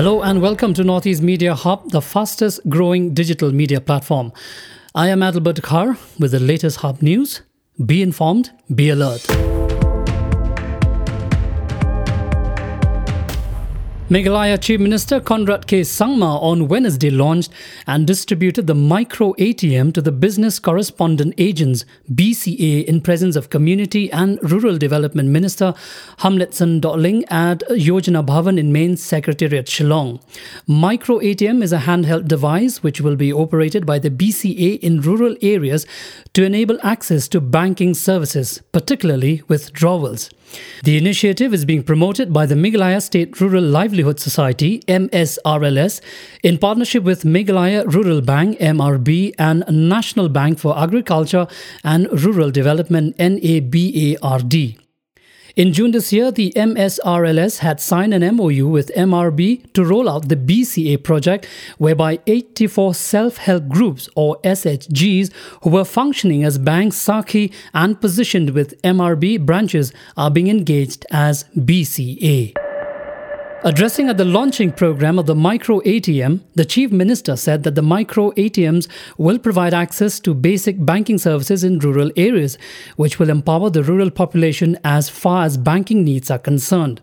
Hello and welcome to Northeast Media Hub, the fastest growing digital media platform. I am Adalbert Kar with the latest Hub news. Be informed, be alert. Meghalaya Chief Minister Conrad K. Sangma on Wednesday launched and distributed the Micro ATM to the Business Correspondent Agents BCA in presence of Community and Rural Development Minister Hamletson Dohling at Yojana Bhavan in Main Secretariat Shillong. Micro ATM is a handheld device which will be operated by the BCA in rural areas to enable access to banking services, particularly withdrawals. The initiative is being promoted by the Meghalaya State Rural Livelihood Society MSRLS in partnership with Meghalaya Rural Bank MRB and National Bank for Agriculture and Rural Development NABARD. In June this year, the MSRLS had signed an MOU with MRB to roll out the BCA project, whereby 84 self help groups, or SHGs, who were functioning as bank Sakhi and positioned with MRB branches, are being engaged as BCA. Addressing at the launching program of the Micro ATM, the Chief Minister said that the Micro ATMs will provide access to basic banking services in rural areas, which will empower the rural population as far as banking needs are concerned.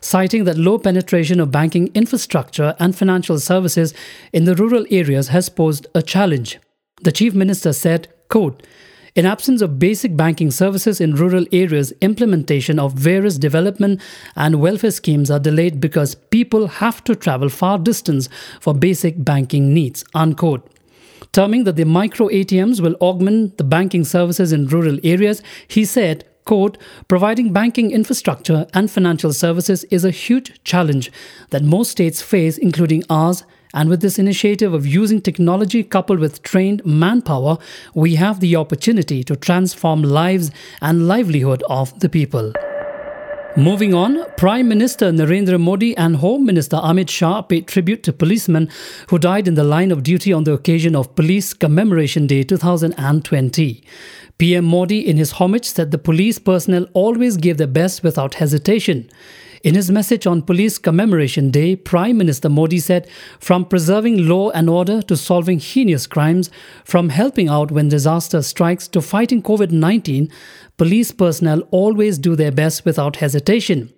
Citing that low penetration of banking infrastructure and financial services in the rural areas has posed a challenge. The Chief Minister said, quote, in absence of basic banking services in rural areas, implementation of various development and welfare schemes are delayed because people have to travel far distance for basic banking needs. Unquote. Terming that the micro ATMs will augment the banking services in rural areas, he said, quote, providing banking infrastructure and financial services is a huge challenge that most states face, including ours, and with this initiative of using technology coupled with trained manpower, we have the opportunity to transform lives and livelihood of the people. Moving on, Prime Minister Narendra Modi and Home Minister Amit Shah paid tribute to policemen who died in the line of duty on the occasion of Police Commemoration Day 2020. PM Modi, in his homage, said the police personnel always gave their best without hesitation. In his message on Police Commemoration Day, Prime Minister Modi said, From preserving law and order to solving heinous crimes, from helping out when disaster strikes to fighting COVID 19, police personnel always do their best without hesitation.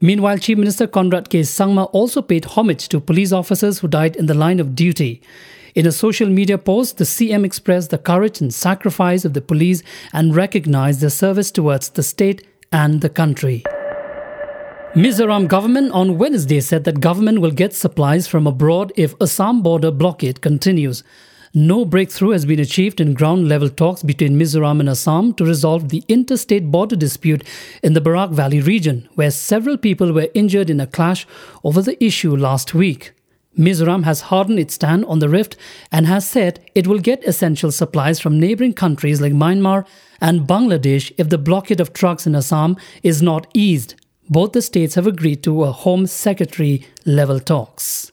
Meanwhile, Chief Minister Conrad K. Sangma also paid homage to police officers who died in the line of duty. In a social media post, the CM expressed the courage and sacrifice of the police and recognized their service towards the state and the country. Mizoram government on Wednesday said that government will get supplies from abroad if Assam border blockade continues. No breakthrough has been achieved in ground level talks between Mizoram and Assam to resolve the interstate border dispute in the Barak Valley region, where several people were injured in a clash over the issue last week. Mizoram has hardened its stand on the rift and has said it will get essential supplies from neighboring countries like Myanmar and Bangladesh if the blockade of trucks in Assam is not eased both the states have agreed to a Home Secretary level talks.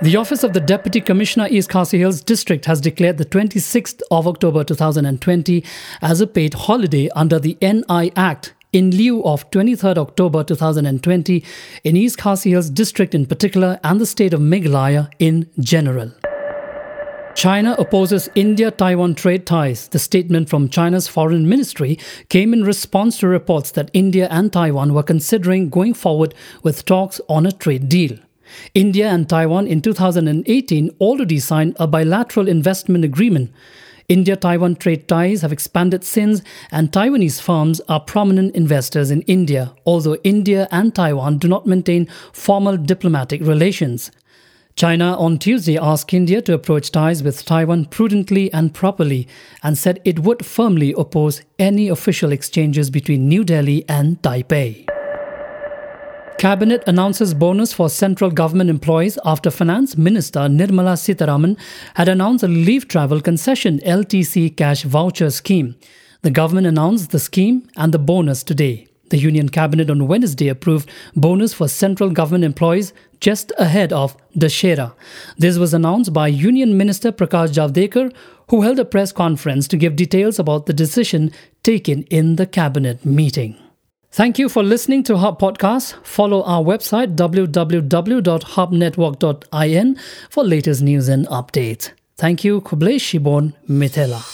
The Office of the Deputy Commissioner East Khasi Hills District has declared the 26th of October 2020 as a paid holiday under the NI Act in lieu of 23rd October 2020 in East Khasi Hills District in particular and the state of Meghalaya in general. China opposes India Taiwan trade ties. The statement from China's foreign ministry came in response to reports that India and Taiwan were considering going forward with talks on a trade deal. India and Taiwan in 2018 already signed a bilateral investment agreement. India Taiwan trade ties have expanded since, and Taiwanese firms are prominent investors in India, although India and Taiwan do not maintain formal diplomatic relations. China on Tuesday asked India to approach ties with Taiwan prudently and properly and said it would firmly oppose any official exchanges between New Delhi and Taipei. Cabinet announces bonus for central government employees after Finance Minister Nirmala Sitharaman had announced a leave travel concession LTC cash voucher scheme. The government announced the scheme and the bonus today. The Union Cabinet on Wednesday approved bonus for central government employees just ahead of Dussehra. This was announced by Union Minister Prakash Javadekar, who held a press conference to give details about the decision taken in the cabinet meeting. Thank you for listening to Hub Podcast. Follow our website www.hubnetwork.in for latest news and updates. Thank you, Kublai Shibon Mitela.